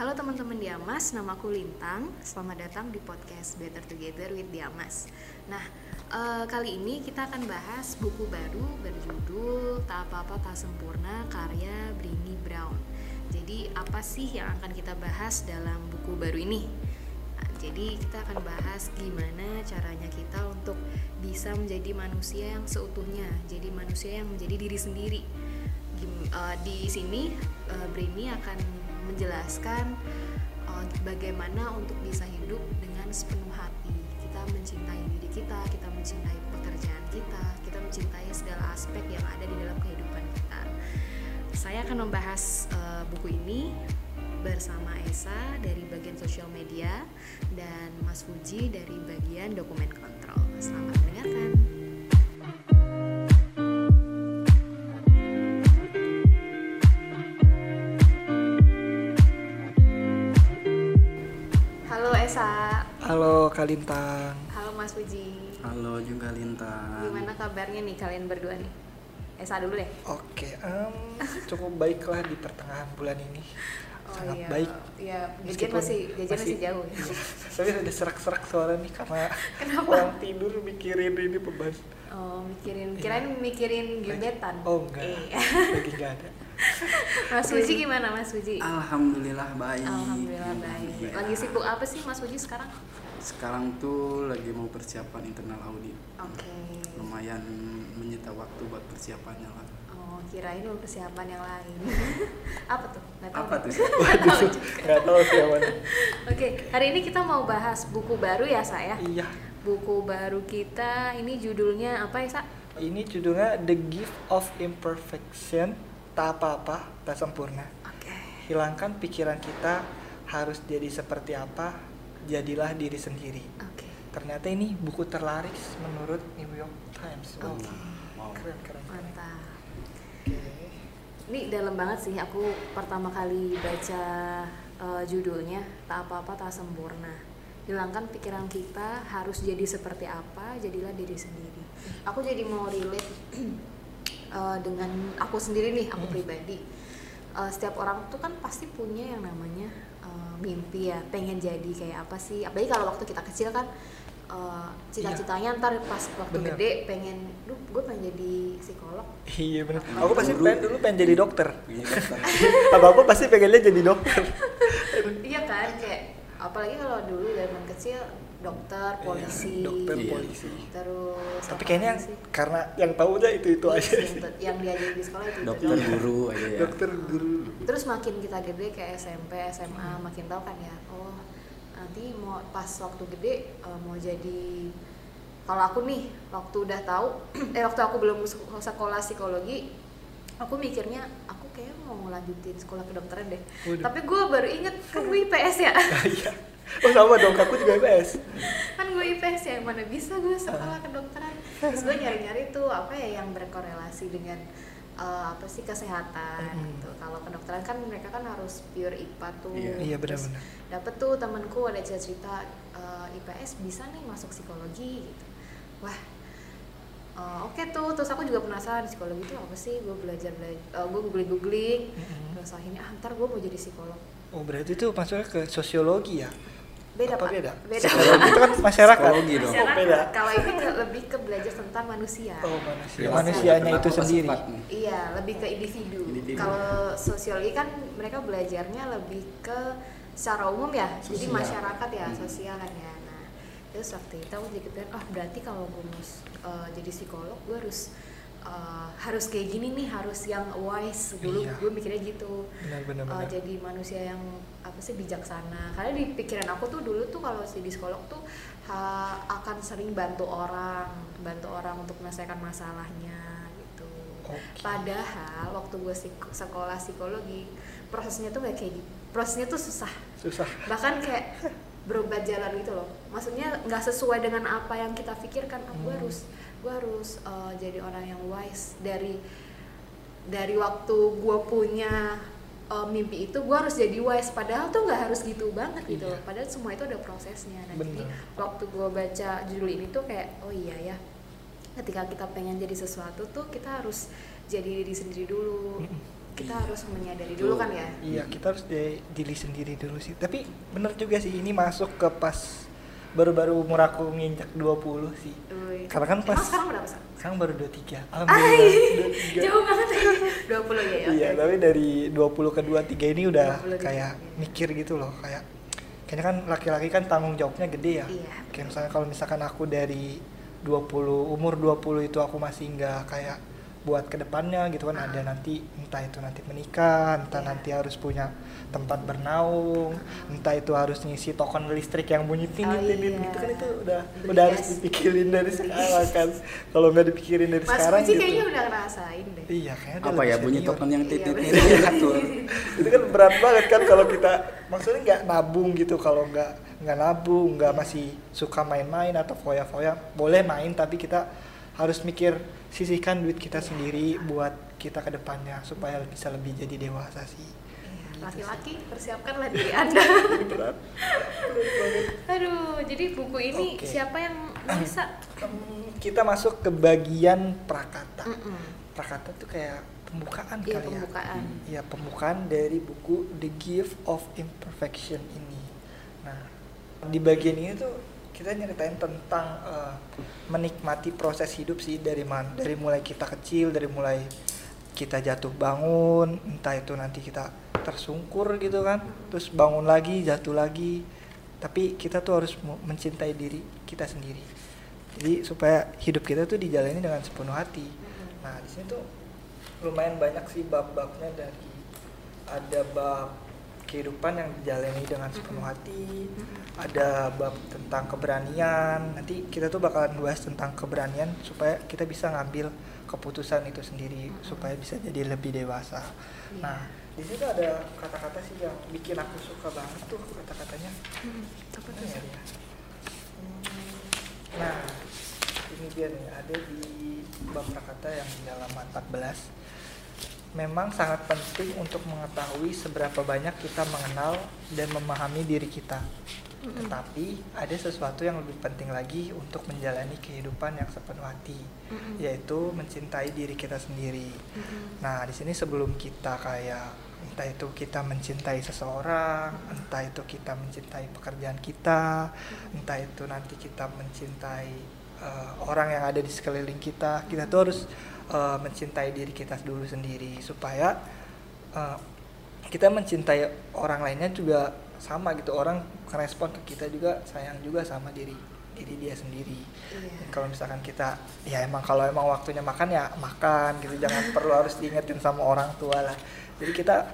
Halo teman-teman Diamas, nama aku Lintang. Selamat datang di podcast Better Together with Diamas. Nah, eh, kali ini kita akan bahas buku baru berjudul Tak Apa-apa Tak Sempurna karya Brini Brown. Jadi, apa sih yang akan kita bahas dalam buku baru ini? Nah, jadi, kita akan bahas gimana caranya kita untuk bisa menjadi manusia yang seutuhnya, jadi manusia yang menjadi diri sendiri. Eh, di sini eh, Brini akan menjelaskan uh, bagaimana untuk bisa hidup dengan sepenuh hati. Kita mencintai diri kita, kita mencintai pekerjaan kita, kita mencintai segala aspek yang ada di dalam kehidupan kita. Saya akan membahas uh, buku ini bersama Esa dari bagian sosial media dan Mas Fuji dari bagian dokumen kontrol. Selamat mendengarkan. Halo Kalintang. halo Mas Fuji. Halo juga Lintang. Gimana kabarnya nih kalian berdua nih? Esa dulu deh. Oke, em, cukup baiklah di pertengahan bulan ini. Sangat iya. baik. Iya, jajan masih jajan masih, jauh ya. Iya, Tapi ada serak-serak suara nih karena Kenapa? orang tidur mikirin ini beban. Oh, mikirin kirain mikirin gebetan. Oh enggak, Iya. lagi enggak ada. Mas Fuji gimana Mas Fuji? Alhamdulillah baik. Alhamdulillah baik. Lagi sibuk apa sih Mas Fuji sekarang? Sekarang tuh lagi mau persiapan internal audit. Oke. Lumayan menyita waktu buat persiapannya lah. Oh, kirain mau persiapan yang lain. apa tuh? Nggak tahu. Apa tuh? Waduh, enggak tahu sih yang mana. Oke, hari ini kita mau bahas buku baru ya, saya. Iya, Buku baru kita ini judulnya apa ya, Sa? ini judulnya The Gift of Imperfection. Tak apa-apa, tak sempurna. Oke. Hilangkan pikiran kita harus jadi seperti apa, jadilah diri sendiri. Oke. Ternyata ini buku terlaris menurut New York Times. Wow. Wow. keren keren. keren. Mantap. Ini dalam banget sih aku pertama kali baca eh, judulnya Tak apa-apa tak sempurna. Hilangkan pikiran kita harus jadi seperti apa, jadilah diri sendiri. Aku jadi mau relate eh, dengan aku sendiri nih, aku Hmm. pribadi. Eh, setiap orang tuh kan pasti punya yang namanya mimpi ya, pengen jadi kayak apa sih? Apalagi kalau waktu kita kecil kan eh, cita-citanya ntar pas waktu Bener. gede pengen, duh gue pengen jadi psikolog Iya benar. Aku pasti pengen dulu pengen jadi dokter. Apa apa pasti pengennya jadi dokter. iya kan kayak apalagi kalau dulu zaman kecil dokter polisi Iya, dokter Iya. polisi. terus Tapi kayaknya sih? karena yang tahu aja itu itu aja. Iya, yang, yang diajarin di sekolah itu itu dokter doang. guru aja ya. Dokter guru. terus makin kita gede kayak SMP SMA makin tahu kan ya oh nanti mau pas waktu gede eh, mau jadi kalau aku nih waktu udah tahu eh waktu aku belum sek- sekolah psikologi aku mikirnya aku kayak mau ngelanjutin sekolah kedokteran deh Waduh. tapi gue baru inget kan gue IPS ya Iya. Oh sama dong, aku juga IPS. kan gue IPS ya mana bisa gue sekolah kedokteran terus gue nyari-nyari tuh apa ya yang berkorelasi dengan eh, apa sih kesehatan Mm. gitu kalau kedokteran kan mereka kan harus pure IPA tuh Iya. Iya Terus benar-benar. dapet tuh temanku ada cerita eh, IPS bisa nih masuk psikologi gitu wah eh, oke tuh terus aku juga penasaran psikologi itu apa sih gue belajar belajar gue googling googling Mm-mm. terus akhirnya ah ntar gue mau jadi psikolog Oh berarti itu masuknya ke sosiologi ya? Beda Apa pak beda? beda Psikologi itu kan masyarakat. Psikologi dong. Oh, Masyarakat. beda. kalau ini lebih ke belajar tentang manusia Oh manusia. Iya, Manusianya itu sendiri. Iya, lebih ke individu. Individu. Kalau sosiologi kan mereka belajarnya lebih ke secara umum ya, jadi Sosial. masyarakat ya, Hmm. sosial kan ya. Nah, terus waktu itu aku jadi kepikiran, ah berarti kalau gue mau uh, jadi psikolog, gue harus uh, harus kayak gini nih, harus yang wise. Dulu Iya. gue mikirnya gitu. Benar-benar. Uh, jadi manusia yang apa sih bijaksana. Karena di pikiran aku tuh dulu tuh kalau jadi psikolog tuh ha- akan sering bantu orang, bantu orang untuk menyelesaikan masalahnya gitu. Oke. Padahal waktu gue sekolah psikologi prosesnya tuh gak kayak gitu. Prosesnya tuh susah. Susah. Bahkan kayak berobat jalan gitu loh. Maksudnya nggak sesuai dengan apa yang kita pikirkan. Ah, gue Hmm. harus gue harus uh, jadi orang yang wise dari dari waktu gue punya uh, mimpi itu gue harus jadi wise padahal tuh nggak harus gitu banget gitu Iya. padahal semua itu ada prosesnya nah jadi waktu gue baca judul ini tuh kayak oh iya ya ketika kita pengen jadi sesuatu tuh kita harus jadi diri sendiri dulu kita Iya. harus menyadari dulu kan ya Iya, kita harus di diri sendiri dulu sih. Tapi bener juga sih ini masuk ke pas baru-baru umur aku nginjak 20 sih. Wih. Karena kan Emang pas- sekarang berapa Sa? Sekarang baru 23. Ay, Alhamdulillah. 23. jauh banget ya 20 ya, ya Iya, oke. tapi dari 20 ke 23 ini udah 20 kayak iya. mikir gitu loh, kayak kayaknya kan laki-laki kan tanggung jawabnya gede ya. Iya, Kayak misalnya kalau misalkan aku dari 20 umur 20 itu aku masih nggak kayak buat ke depannya gitu kan. Ada nanti entah itu nanti menikah entah Iya. nanti harus punya tempat bernaung entah itu harus ngisi token listrik yang bunyi tinit Oh, tinit iya. gitu kan itu udah Beli udah harus dipikirin dari sekarang kan. Kalau nggak dipikirin dari Mas sekarang Puji gitu. kayaknya udah ngerasain deh. Iya kayaknya apa ya bunyi senior. token yang Iya, titit titit diatur itu kan berat banget kan kalau kita maksudnya nggak nabung gitu. Kalau nggak nggak nabung nggak masih suka main-main atau foya-foya boleh main tapi kita harus mikir sisihkan duit kita sendiri buat kita ke depannya supaya bisa lebih jadi dewasa sih. Iya, laki-laki persiapkanlah diri anda. Berat aduh jadi buku ini Oke. siapa yang bisa? Kita masuk ke bagian prakata. Mm-mm. prakata tuh kayak pembukaan iya kali ya. pembukaan. Ya pembukaan dari buku The Gift of Imperfection ini. Nah, di bagian ini tuh kita nyeritain tentang eh, menikmati proses hidup sih dari man dari mulai kita kecil, dari mulai kita jatuh bangun, entah itu nanti kita tersungkur gitu kan, terus bangun lagi, jatuh lagi. Tapi kita tuh harus mencintai diri kita sendiri. Jadi supaya hidup kita tuh dijalani dengan sepenuh hati. Nah, di sini tuh lumayan banyak sih bab-babnya dari ada bab kehidupan yang dijalani dengan sepenuh hati, ada bab tentang keberanian. Nanti kita tuh bakalan bahas tentang keberanian supaya kita bisa ngambil keputusan itu sendiri supaya bisa jadi lebih dewasa. Iya. Nah, di situ ada kata-kata sih yang bikin aku suka banget tuh kata-katanya. Apa tuh ya Nah, ini dia nih ada di bab kata yang di halaman 14. Memang sangat penting untuk mengetahui seberapa banyak kita mengenal dan memahami diri kita. Mm-mm. Tetapi ada sesuatu yang lebih penting lagi untuk menjalani kehidupan yang sepenuh hati, Mm-mm. yaitu mencintai diri kita sendiri. Mm-mm. Nah, di sini sebelum kita kayak entah itu kita mencintai seseorang, entah itu kita mencintai pekerjaan kita, entah itu nanti kita mencintai eh, orang yang ada di sekeliling kita, kita tuh harus eh, mencintai diri kita dulu sendiri supaya eh, kita mencintai orang lainnya juga sama gitu. Orang respon ke kita juga sayang juga sama diri diri dia sendiri. Iya. kalau misalkan kita ya emang kalau emang waktunya makan ya makan gitu. Jangan perlu harus diingetin sama orang tua lah. Jadi kita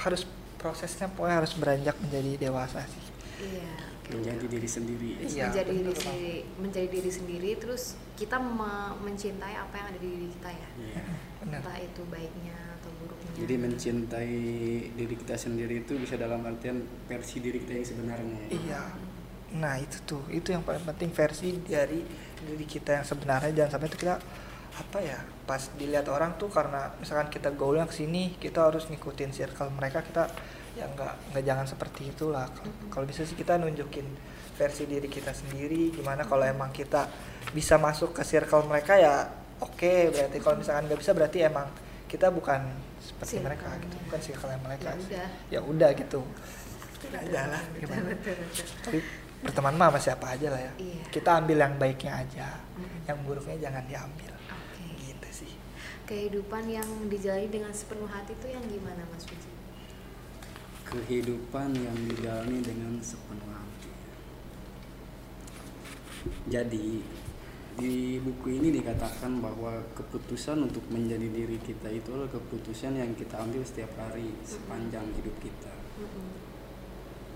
harus prosesnya pokoknya harus beranjak menjadi dewasa sih. Iya. Menjadi diri sendiri. Iya, menjadi diri sendiri menjadi diri sendiri terus kita me- mencintai apa yang ada di diri kita ya? Iya. benar entah itu baiknya atau buruknya. Jadi mencintai diri kita sendiri itu bisa dalam artian versi diri kita yang sebenarnya. Ya. iya nah itu tuh itu yang paling penting versi dari diri kita yang sebenarnya. Jangan sampai itu kita apa ya pas dilihat orang tuh karena misalkan kita gaulnya ke sini kita harus ngikutin circle mereka kita ya nggak nggak jangan seperti itulah Kalau- bisa sih kita nunjukin versi diri kita sendiri gimana kalau emang kita bisa masuk ke circle mereka ya oke berarti kalau misalkan nggak bisa berarti emang kita bukan seperti mereka Circle-nya. gitu bukan circle mereka Ya udah. ya udah gitu aja lah betul, gimana betul, betul. tapi berteman mah sama siapa aja lah ya Iya. kita ambil yang baiknya aja Mm-mm. yang buruknya jangan diambil Oke. gitu sih kehidupan yang dijalani dengan sepenuh hati itu yang gimana Mas Puji? Kehidupan yang dijalani dengan sepenuh hati. Jadi di buku ini dikatakan bahwa keputusan untuk menjadi diri kita itu adalah keputusan yang kita ambil setiap hari sepanjang hidup kita.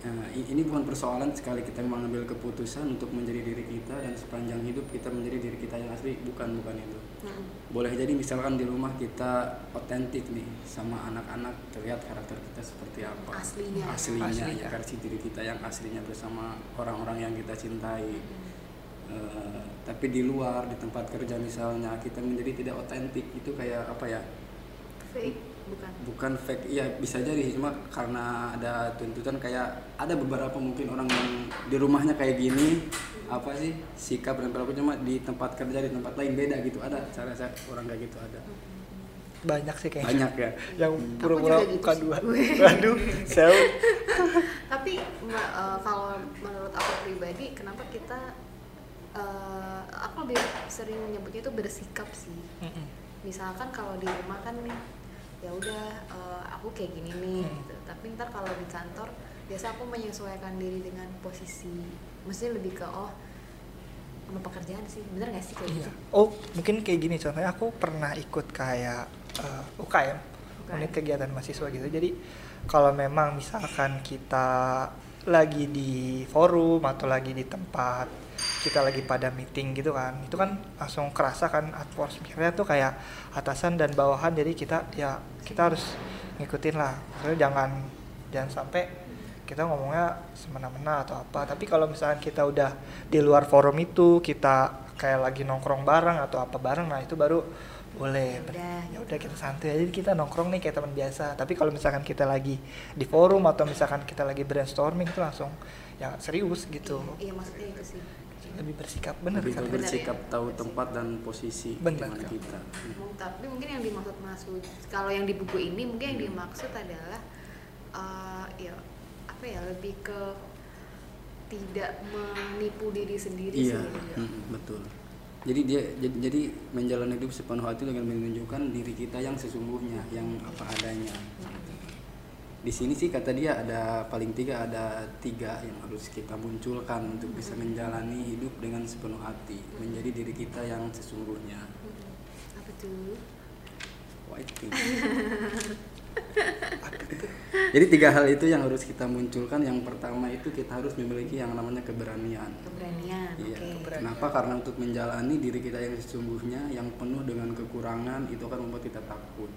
I- ini bukan persoalan sekali kita mengambil keputusan untuk menjadi diri kita dan sepanjang hidup kita menjadi diri kita yang asli bukan bukan itu. Mm-mm. Boleh jadi misalkan di rumah kita otentik nih sama anak-anak terlihat karakter kita seperti apa. Aslinya. Aslinya, Aslinya. ya, versi diri kita yang aslinya bersama orang-orang yang kita cintai. Mm. Eh, tapi di luar di tempat kerja misalnya kita menjadi tidak otentik itu kayak apa ya? Fake bukan? Bukan fake, ya bisa jadi. Cuma karena ada tuntutan kayak ada beberapa mungkin orang yang di rumahnya kayak gini apa sih sikap dan perilaku cuma di tempat kerja di tempat lain beda gitu. Ada cara saya orang kayak gitu ada. Banyak sih kayaknya. Banyak ya. Yang pura-pura gitu buka sih. dua. Waduh saya tapi ma- eh, kalau menurut aku pribadi kenapa kita eh, aku lebih sering menyebutnya itu bersikap sih. Misalkan kalau di rumah kan nih ya udah eh, aku kayak gini nih Hmm. gitu. tapi ntar kalau di kantor biasa aku menyesuaikan diri dengan posisi maksudnya lebih ke oh sama pekerjaan sih bener gak sih kayak Iya. gitu Oh, mungkin kayak gini contohnya aku pernah ikut kayak eh, UKM, unit kegiatan mahasiswa gitu. Jadi kalau memang misalkan kita lagi di forum atau lagi di tempat kita lagi pada meeting gitu kan, itu kan langsung kerasa kan atmosfernya tuh kayak atasan dan bawahan. Jadi kita ya kita harus ngikutin lah. Maksudnya jangan jangan sampai kita ngomongnya semena-mena atau apa. Tapi kalau misalkan kita udah di luar forum itu kita kayak lagi nongkrong bareng atau apa bareng nah itu baru boleh. Ya udah. Kita santai aja. Kita nongkrong nih kayak teman biasa. Tapi kalau misalkan kita lagi di forum atau misalkan kita lagi brainstorming itu langsung ya serius gitu. Iya, iya maksudnya itu sih lebih bersikap bener lebih kan Bener bersikap ya. tahu tempat dan posisi mana Kak. kita tapi mungkin yang dimaksud maksud kalau yang di buku ini mungkin yang dimaksud adalah eh, ya apa ya lebih ke tidak menipu diri sendiri iya sih gitu. mm, betul jadi dia jadi, jadi menjalani hidup sepenuh hati dengan menunjukkan diri kita yang sesungguhnya yang apa adanya di sini sih kata dia ada paling tiga ada tiga yang harus kita munculkan untuk bisa menjalani hidup dengan sepenuh hati menjadi diri kita yang sesungguhnya apa tuh White thing. Jadi tiga hal itu yang harus kita munculkan. Yang pertama itu kita harus memiliki yang namanya keberanian. keberanian Iya. oke keberanian. Kenapa? Karena untuk menjalani diri kita yang sesungguhnya, yang penuh dengan kekurangan, itu akan membuat kita takut.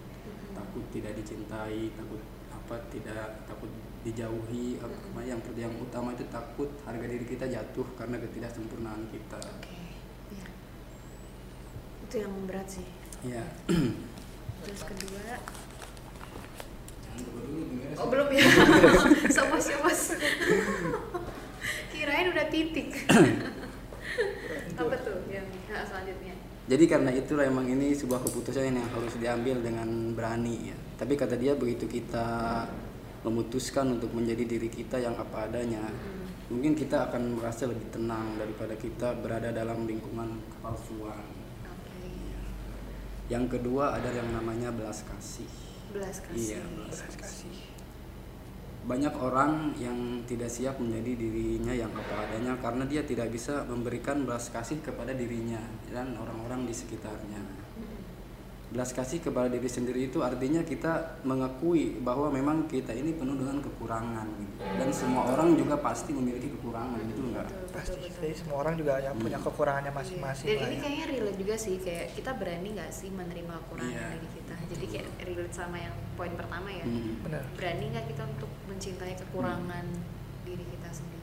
Takut tidak dicintai, takut apa? Tidak takut dijauhi. Apa yang yang utama itu takut harga diri kita jatuh karena ketidaksempurnaan kita. oke Iya. itu yang berat sih Iya. terus kedua oh belum ya somos somos kirain udah titik apa tuh yang selanjutnya Jadi karena itulah emang ini sebuah keputusan yang harus diambil dengan berani ya. Tapi kata dia begitu kita memutuskan untuk menjadi diri kita yang apa adanya, Hmm. mungkin kita akan merasa lebih tenang daripada kita berada dalam lingkungan kepalsuan. oke Yang kedua ada yang namanya belas kasih. belas kasih Iya, belas Belas kasih Banyak orang yang tidak siap menjadi dirinya yang apa adanya karena dia tidak bisa memberikan belas kasih kepada dirinya dan orang-orang di sekitarnya. Belas kasih kepada diri sendiri itu artinya kita mengakui bahwa memang kita ini penuh dengan kekurangan gitu. dan semua orang juga pasti memiliki kekurangan gitu enggak Betul, pasti betul, betul. jadi semua orang juga ya punya Hmm. kekurangannya masing-masing Dan ini ya. kayaknya relate juga sih kayak kita berani nggak sih menerima kekurangan Iya. dari kita. Jadi kayak relate sama yang poin pertama ya. Hmm. bener Berani nggak kita untuk mencintai kekurangan diri kita sendiri.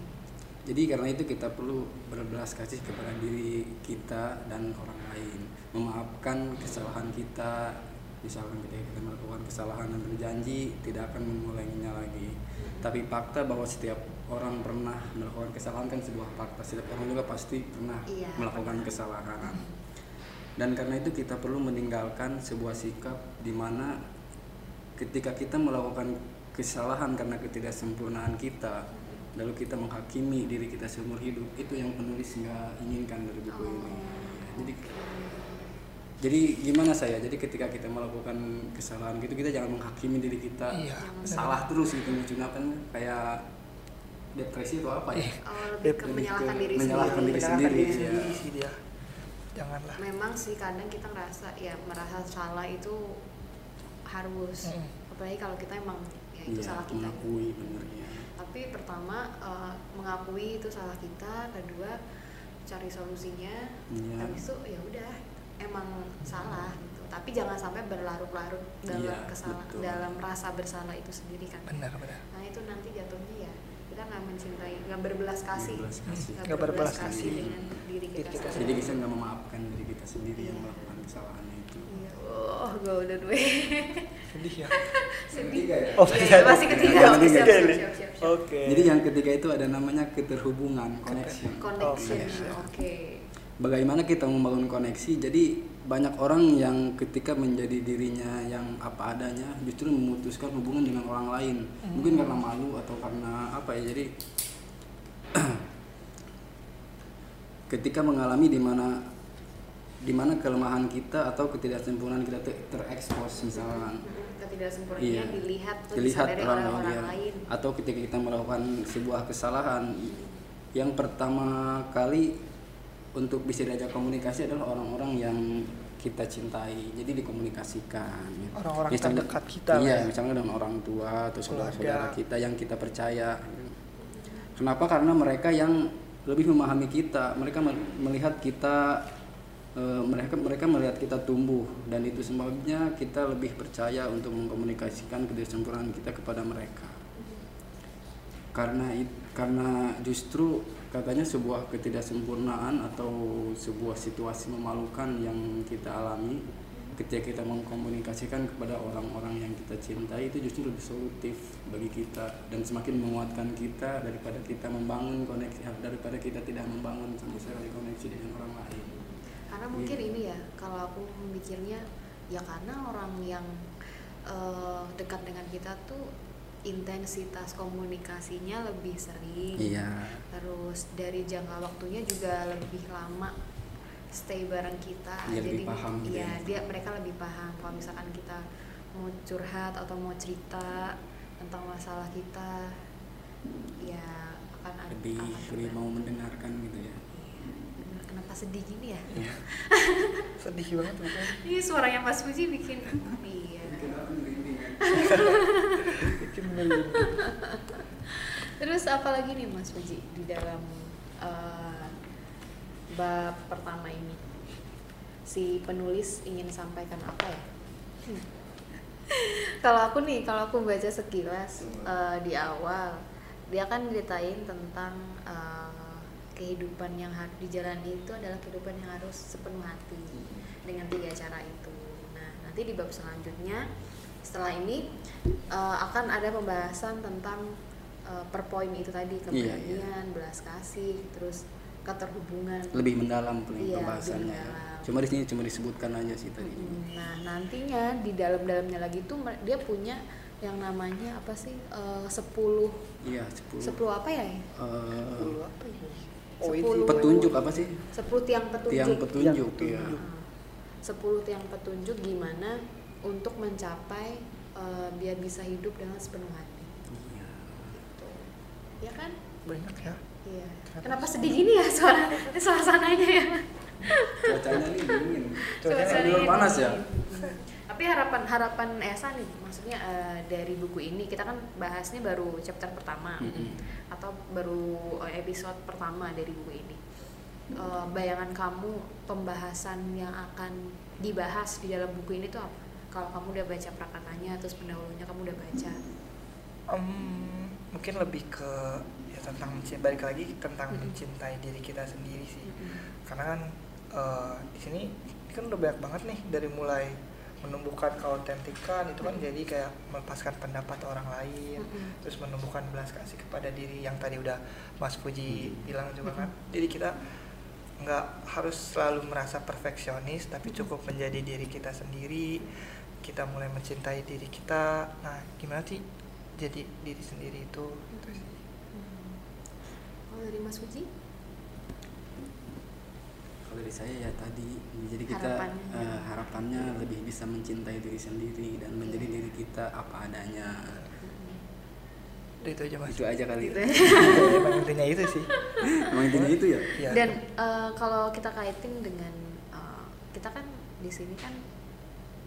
jadi karena itu kita perlu berbelas kasih kepada diri kita dan orang lain memaafkan kesalahan kita. Misalkan ketika kita melakukan kesalahan dan berjanji tidak akan mengulanginya lagi. Tapi fakta bahwa setiap orang pernah melakukan kesalahan kan sebuah fakta. Setiap orang juga pasti pernah Iya, melakukan pernah. kesalahan. Dan karena itu kita perlu meninggalkan sebuah sikap di mana ketika kita melakukan kesalahan karena ketidaksempurnaan kita lalu kita menghakimi diri kita seumur hidup itu yang penulis nggak inginkan dari buku ini. Jadi jadi gimana saya jadi ketika kita melakukan kesalahan gitu kita jangan menghakimi diri kita Iya, salah terus gitu munculnya kan kayak depresi atau apa ya Oh, lebih ke Lebih menyalahkan ke diri menyalahkan sendiri. diri Menyalahkan sendiri, diri ya. sendiri sih dia janganlah Memang sih kadang kita ngerasa ya merasa salah itu harus. Mm. Apalagi kalau kita emang ya itu Iya, salah kita. mengakui benernya Tapi pertama eh, mengakui itu salah kita, kedua cari solusinya, Iya. habis itu ya udah emang salah gitu tapi jangan sampai berlarut-larut dalam Iya, kesalahan betul. dalam rasa bersalah itu sendiri kan benar benar nah itu nanti jatuhnya ya kita nggak mencintai nggak berbelas kasih Berbelas kasih. Nggak berbelas kasih. dengan diri kita kita sendiri jadi kita nggak memaafkan diri kita sendiri yang melakukan kesalahan itu Iya. oh golden way sedih ya sedih ya? Oh, iya iya. masih ketiga Yang oke ketiga. siap siap siap siap, siap. oke jadi yang ketiga itu ada namanya keterhubungan connection connection Connection. oke bagaimana kita membangun koneksi. Jadi banyak orang yang ketika menjadi dirinya yang apa adanya justru memutuskan hubungan dengan orang lain. Mungkin karena malu atau karena apa ya jadi ketika mengalami di mana di mana kelemahan kita atau ketidaksempurnaan kita ter- terekspos misalkan ketidaksempurnaannya Iya. dilihat terus dilihat dari orang orang-orang iya. lain. Atau ketika kita melakukan sebuah kesalahan yang pertama kali untuk bisa diajak komunikasi adalah orang-orang yang kita cintai. Jadi dikomunikasikan Orang-orang Misalnya- terdekat kita iya ya. misalnya dengan orang tua atau saudara-saudara kita yang kita percaya. Kenapa? Karena mereka yang lebih memahami kita. Mereka me- melihat kita eh, mereka mereka melihat kita tumbuh. Dan itu sebabnya kita lebih percaya untuk mengkomunikasikan ketidaksempurnaan kita kepada mereka. Karena karena justru katanya sebuah ketidaksempurnaan atau sebuah situasi memalukan yang kita alami ketika kita mengkomunikasikan kepada orang-orang yang kita cintai itu justru lebih solutif bagi kita dan semakin menguatkan kita daripada kita membangun koneksi daripada kita tidak membangun sama sekali koneksi dengan orang lain. karena mungkin ini ya kalau aku memikirnya ya karena orang yang eh, dekat dengan kita tuh intensitas komunikasinya lebih sering. Iya. terus dari jangka waktunya juga lebih lama stay bareng kita. Dia lebih paham gitu iya ya. dia mereka lebih paham. Kalau misalkan kita mau curhat atau mau cerita tentang masalah kita ya akan ada Lebih akan lebih mau mendengarkan gitu ya. Iya, kenapa sedih gini ya? Iya. sedih banget pokoknya ini suaranya Mas Puji bikin iya bikin merinding. terus apa lagi nih Mas Puji di dalam eh, bab pertama ini? Si penulis ingin sampaikan apa ya? Kalau aku nih kalau aku baca sekilas eh, di awal dia kan ceritain tentang eh, kehidupan yang harus dijalani itu adalah kehidupan yang harus sepenuh hati dengan tiga cara itu. Nah nanti di bab selanjutnya setelah ini eh, akan ada pembahasan tentang eh, per poin itu tadi Iya, keberanian belas kasih terus keterhubungan Lebih mendalam paling Iya, pembahasannya lebih ya. Cuma di sini cuma disebutkan aja sih tadi. Mm, Nah nantinya di dalam-dalamnya lagi tuh dia punya yang namanya apa sih eh, sepuluh Iya, 10. sepuluh apa ya? eh, Dulu apa ini oh Sepuluh. itu petunjuk apa sih? Sepuluh tiang petunjuk. Tiang petunjuk, Tiang ya. petunjuk. Nah, Sepuluh tiang petunjuk gimana untuk mencapai eh, biar bisa hidup dengan sepenuh hati. Iya. Gitu. Ya kan? banyak ya Iya. Kenapa sedih gini ya suara suasananya ya? Cuacanya nih dingin. Cuacanya Di luar panas ya? Hmm. Tapi harapan harapan Esa nih, maksudnya eh, dari buku ini kita kan bahasnya baru chapter pertama Mm-mm. atau baru eh, episode pertama dari buku ini. Eh, bayangan kamu pembahasan yang akan dibahas di dalam buku ini tuh apa? Kalau kamu udah baca prakatanya terus pendahulunya kamu udah baca. Em, mungkin lebih ke ya tentang mencintai balik lagi tentang Mm-mm. mencintai diri kita sendiri sih Mm-mm. karena kan eh, di sini ini kan udah banyak banget nih dari mulai menumbuhkan keautentikan itu kan Mm-mm. jadi kayak melepaskan pendapat orang lain Mm-mm. terus menumbuhkan belas kasih kepada diri yang tadi udah Mas Puji Mm. bilang juga kan Mm-mm. jadi kita nggak harus selalu merasa perfeksionis tapi cukup menjadi diri kita sendiri kita mulai mencintai diri kita nah gimana sih jadi diri sendiri itu itu sih Hmm. Kalau dari Mas Uji? Kalau dari saya ya tadi, jadi kita Harapannya. eh, harapannya lebih bisa mencintai diri sendiri dan menjadi Iya. diri kita apa adanya. Itu aja mas Itu aja kali. Ya. ya. emang intinya itu sih Emang intinya itu ya? Iya. Dan eh, kalau kita kaitin dengan eh, kita kan di sini kan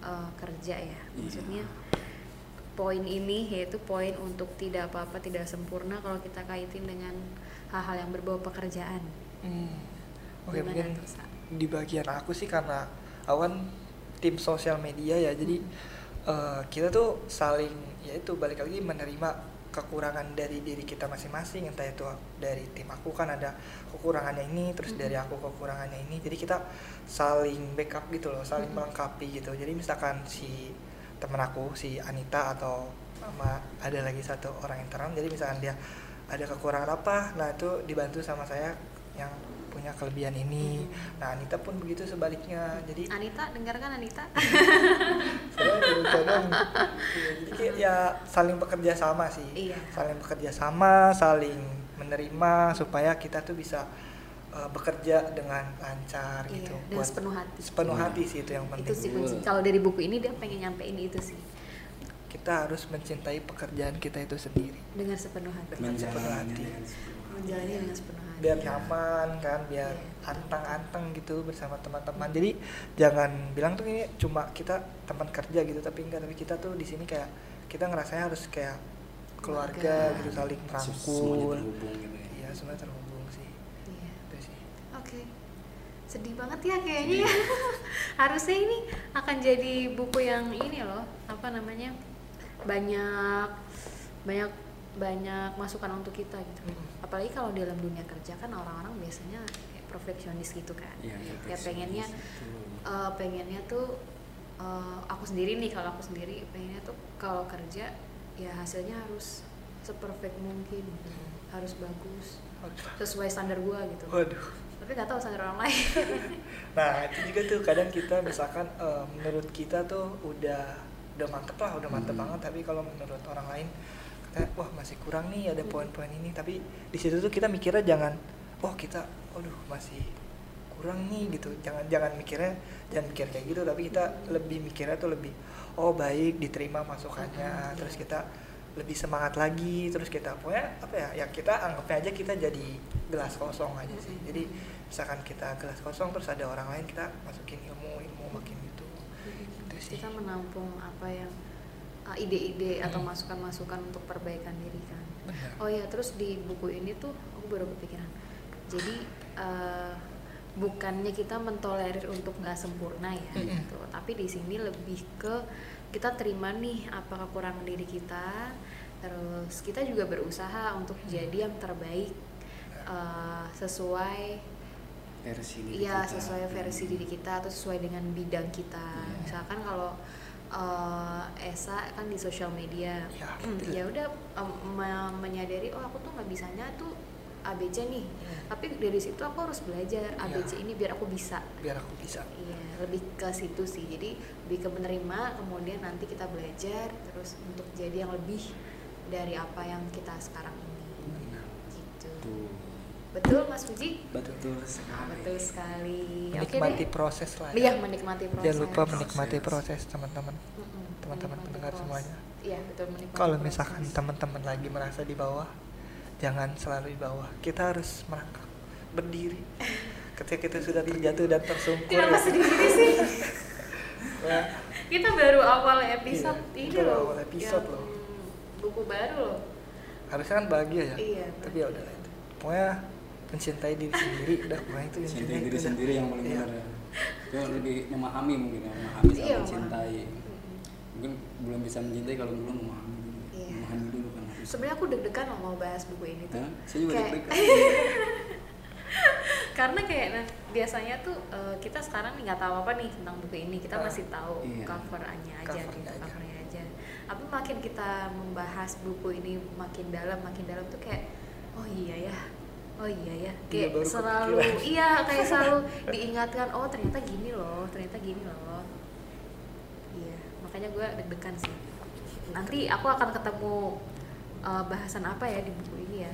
eh, kerja ya, Iya. maksudnya poin ini yaitu poin untuk tidak apa-apa tidak sempurna kalau kita kaitin dengan hal-hal yang berbau pekerjaan. Hmm. oke Gimana mungkin di bagian aku sih karena awan tim sosial media ya jadi eh, kita tuh saling ya itu balik lagi menerima kekurangan dari diri kita masing-masing entah itu dari tim aku kan ada kekurangannya ini terus Mm-mm. dari aku kekurangannya ini jadi kita saling backup gitu loh saling Mm-mm. melengkapi gitu jadi misalkan si temen aku si Anita atau sama ada lagi satu orang internal jadi misalkan dia ada kekurangan apa nah itu dibantu sama saya yang punya kelebihan ini Hmm. nah Anita pun begitu sebaliknya jadi Anita dengarkan Anita saya iya, jadi kayak ya saling bekerja sama sih Iya. saling bekerja sama saling menerima supaya kita tuh bisa uh, bekerja dengan lancar Iya, gitu dengan sepenuh hati. sepenuh Iya. hati sih itu yang penting itu sih kunci kalau dari buku ini dia pengen nyampein itu sih kita harus mencintai pekerjaan kita itu sendiri dengan sepenuh hati. dengan sepenuh hati. menjalani dengan sepenuh hati biar nyaman kan biar anteng-anteng gitu bersama teman-teman. Jadi jangan bilang tuh ini cuma kita teman kerja gitu tapi enggak tapi kita tuh di sini kayak kita ngerasanya harus kayak keluarga, Keluarga. gitu saling semuanya merangkul. terhubung gitu ya. Iya semua terhubung sih. Iya. itu sih. Oke, sedih banget ya kayaknya ya. Harusnya ini akan jadi buku yang ini loh, apa namanya banyak banyak banyak masukan untuk kita gitu. Mm. Apalagi kalau dalam dunia kerja kan orang-orang biasanya kayak perfeksionis gitu kan. Iya, Kayak pengennya perfeksionis itu. eh, pengennya tuh eh, aku sendiri nih kalau aku sendiri pengennya tuh kalau kerja ya hasilnya harus seperfect mungkin gitu. harus bagus sesuai standar gua gitu Waduh. tapi nggak tahu standar orang lain Nah itu juga tuh kadang kita misalkan eh, menurut kita tuh udah udah mantep lah, udah mantep Hmm. banget. Tapi kalau menurut orang lain, kita wah masih kurang nih ada poin-poin ini. Tapi di situ tuh kita mikirnya jangan, oh kita, aduh masih kurang nih gitu. Jangan jangan mikirnya jangan mikir kayak gitu. Tapi kita lebih mikirnya tuh lebih, oh baik diterima masukannya. Hmm, Terus kita lebih semangat lagi. Terus kita pokoknya apa ya? Ya kita anggapnya aja kita jadi gelas kosong aja sih. Hmm. Jadi misalkan kita gelas kosong terus ada orang lain kita masukin ilmu ilmu makin gitu itu sih kita menampung apa yang uh, ide-ide atau Hmm. masukan-masukan untuk perbaikan diri kan Benar. oh ya terus di buku ini tuh aku baru kepikiran jadi uh, bukannya kita mentolerir untuk nggak sempurna ya Mm-mm. gitu tapi di sini lebih ke kita terima nih apa kekurangan diri kita terus kita juga berusaha untuk Hmm. jadi yang terbaik uh, sesuai versi diri Iya kita. sesuai versi diri kita atau sesuai dengan bidang kita. Iya. Misalkan kalau eh, Esa kan di sosial media, Ya, betul. ya udah me- menyadari oh aku tuh nggak bisanya tuh ABC nih. Hmm. Tapi dari situ aku harus belajar ABC Iya. ini biar aku bisa. biar aku bisa Iya lebih ke situ sih. Jadi lebih ke menerima kemudian nanti kita belajar terus untuk jadi yang lebih dari apa yang kita sekarang Betul Mas Puji? betul sekali Betul sekali. Menikmati deh. proses lah Iya, ya. menikmati proses. jangan lupa menikmati Proses. teman-teman teman-teman menikmati pendengar proses. semuanya. Iya, betul menikmati. kalau misalkan teman-teman lagi merasa di bawah jangan selalu di bawah kita harus merangkak berdiri ketika kita sudah terjatuh dan tersungkur Kenapa sedih gini sih? ya, Kita baru awal episode Iya, ini loh. awal episode loh. Buku baru loh. harusnya kan bahagia ya Iya, tapi ya udah lah itu pokoknya mencintai diri sendiri udah pokoknya itu intinya cintai itu diri sendiri yang paling Iya. benar ya Dia lebih memahami mungkin ya memahami Iya, sama mencintai Mm-mm. mungkin belum bisa mencintai kalau belum memahami dulu Iya. memahami dulu kan harus Sebenarnya aku deg-degan loh mau bahas buku ini tuh. Hah? saya juga Kayak- deg-degan Karena kayak nah, biasanya tuh eh, kita sekarang nih nggak tahu apa nih tentang buku ini. Kita Ah, masih tahu iya. covernya aja Covernya gitu, aja. covernya aja. Tapi makin kita membahas buku ini makin dalam, makin dalam tuh kayak oh iya ya. Oh iya ya. Iya, Kayak baru selalu kepikiran. iya kayak selalu diingatkan oh ternyata gini loh, ternyata gini loh. Iya, makanya gue deg-degan sih. Nanti aku akan ketemu eh, bahasan apa ya di buku ini ya.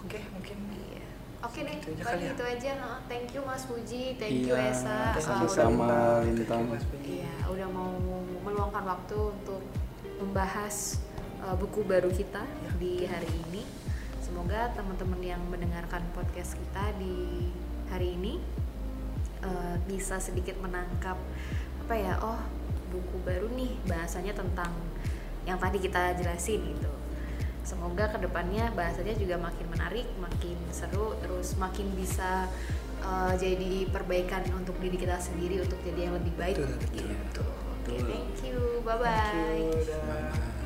oke mungkin Iya. Oke deh, Gitu aja kali ya. itu aja. Nah, Thank you Mas Puji, thank you Iya, Esa. Uh, you udah- sama Lintang. Iya, udah mau meluangkan waktu untuk membahas uh, buku baru kita Iya. di hari ini. Semoga teman-teman yang mendengarkan podcast kita di hari ini uh, bisa sedikit menangkap apa ya? Oh, buku baru nih bahasanya tentang yang tadi kita jelasin gitu. Semoga ke depannya bahasanya juga makin menarik, makin seru, terus makin bisa uh, jadi perbaikan untuk diri kita sendiri untuk jadi yang lebih baik Betul, gitu. betul. Oke, thank you, bye Thank bye.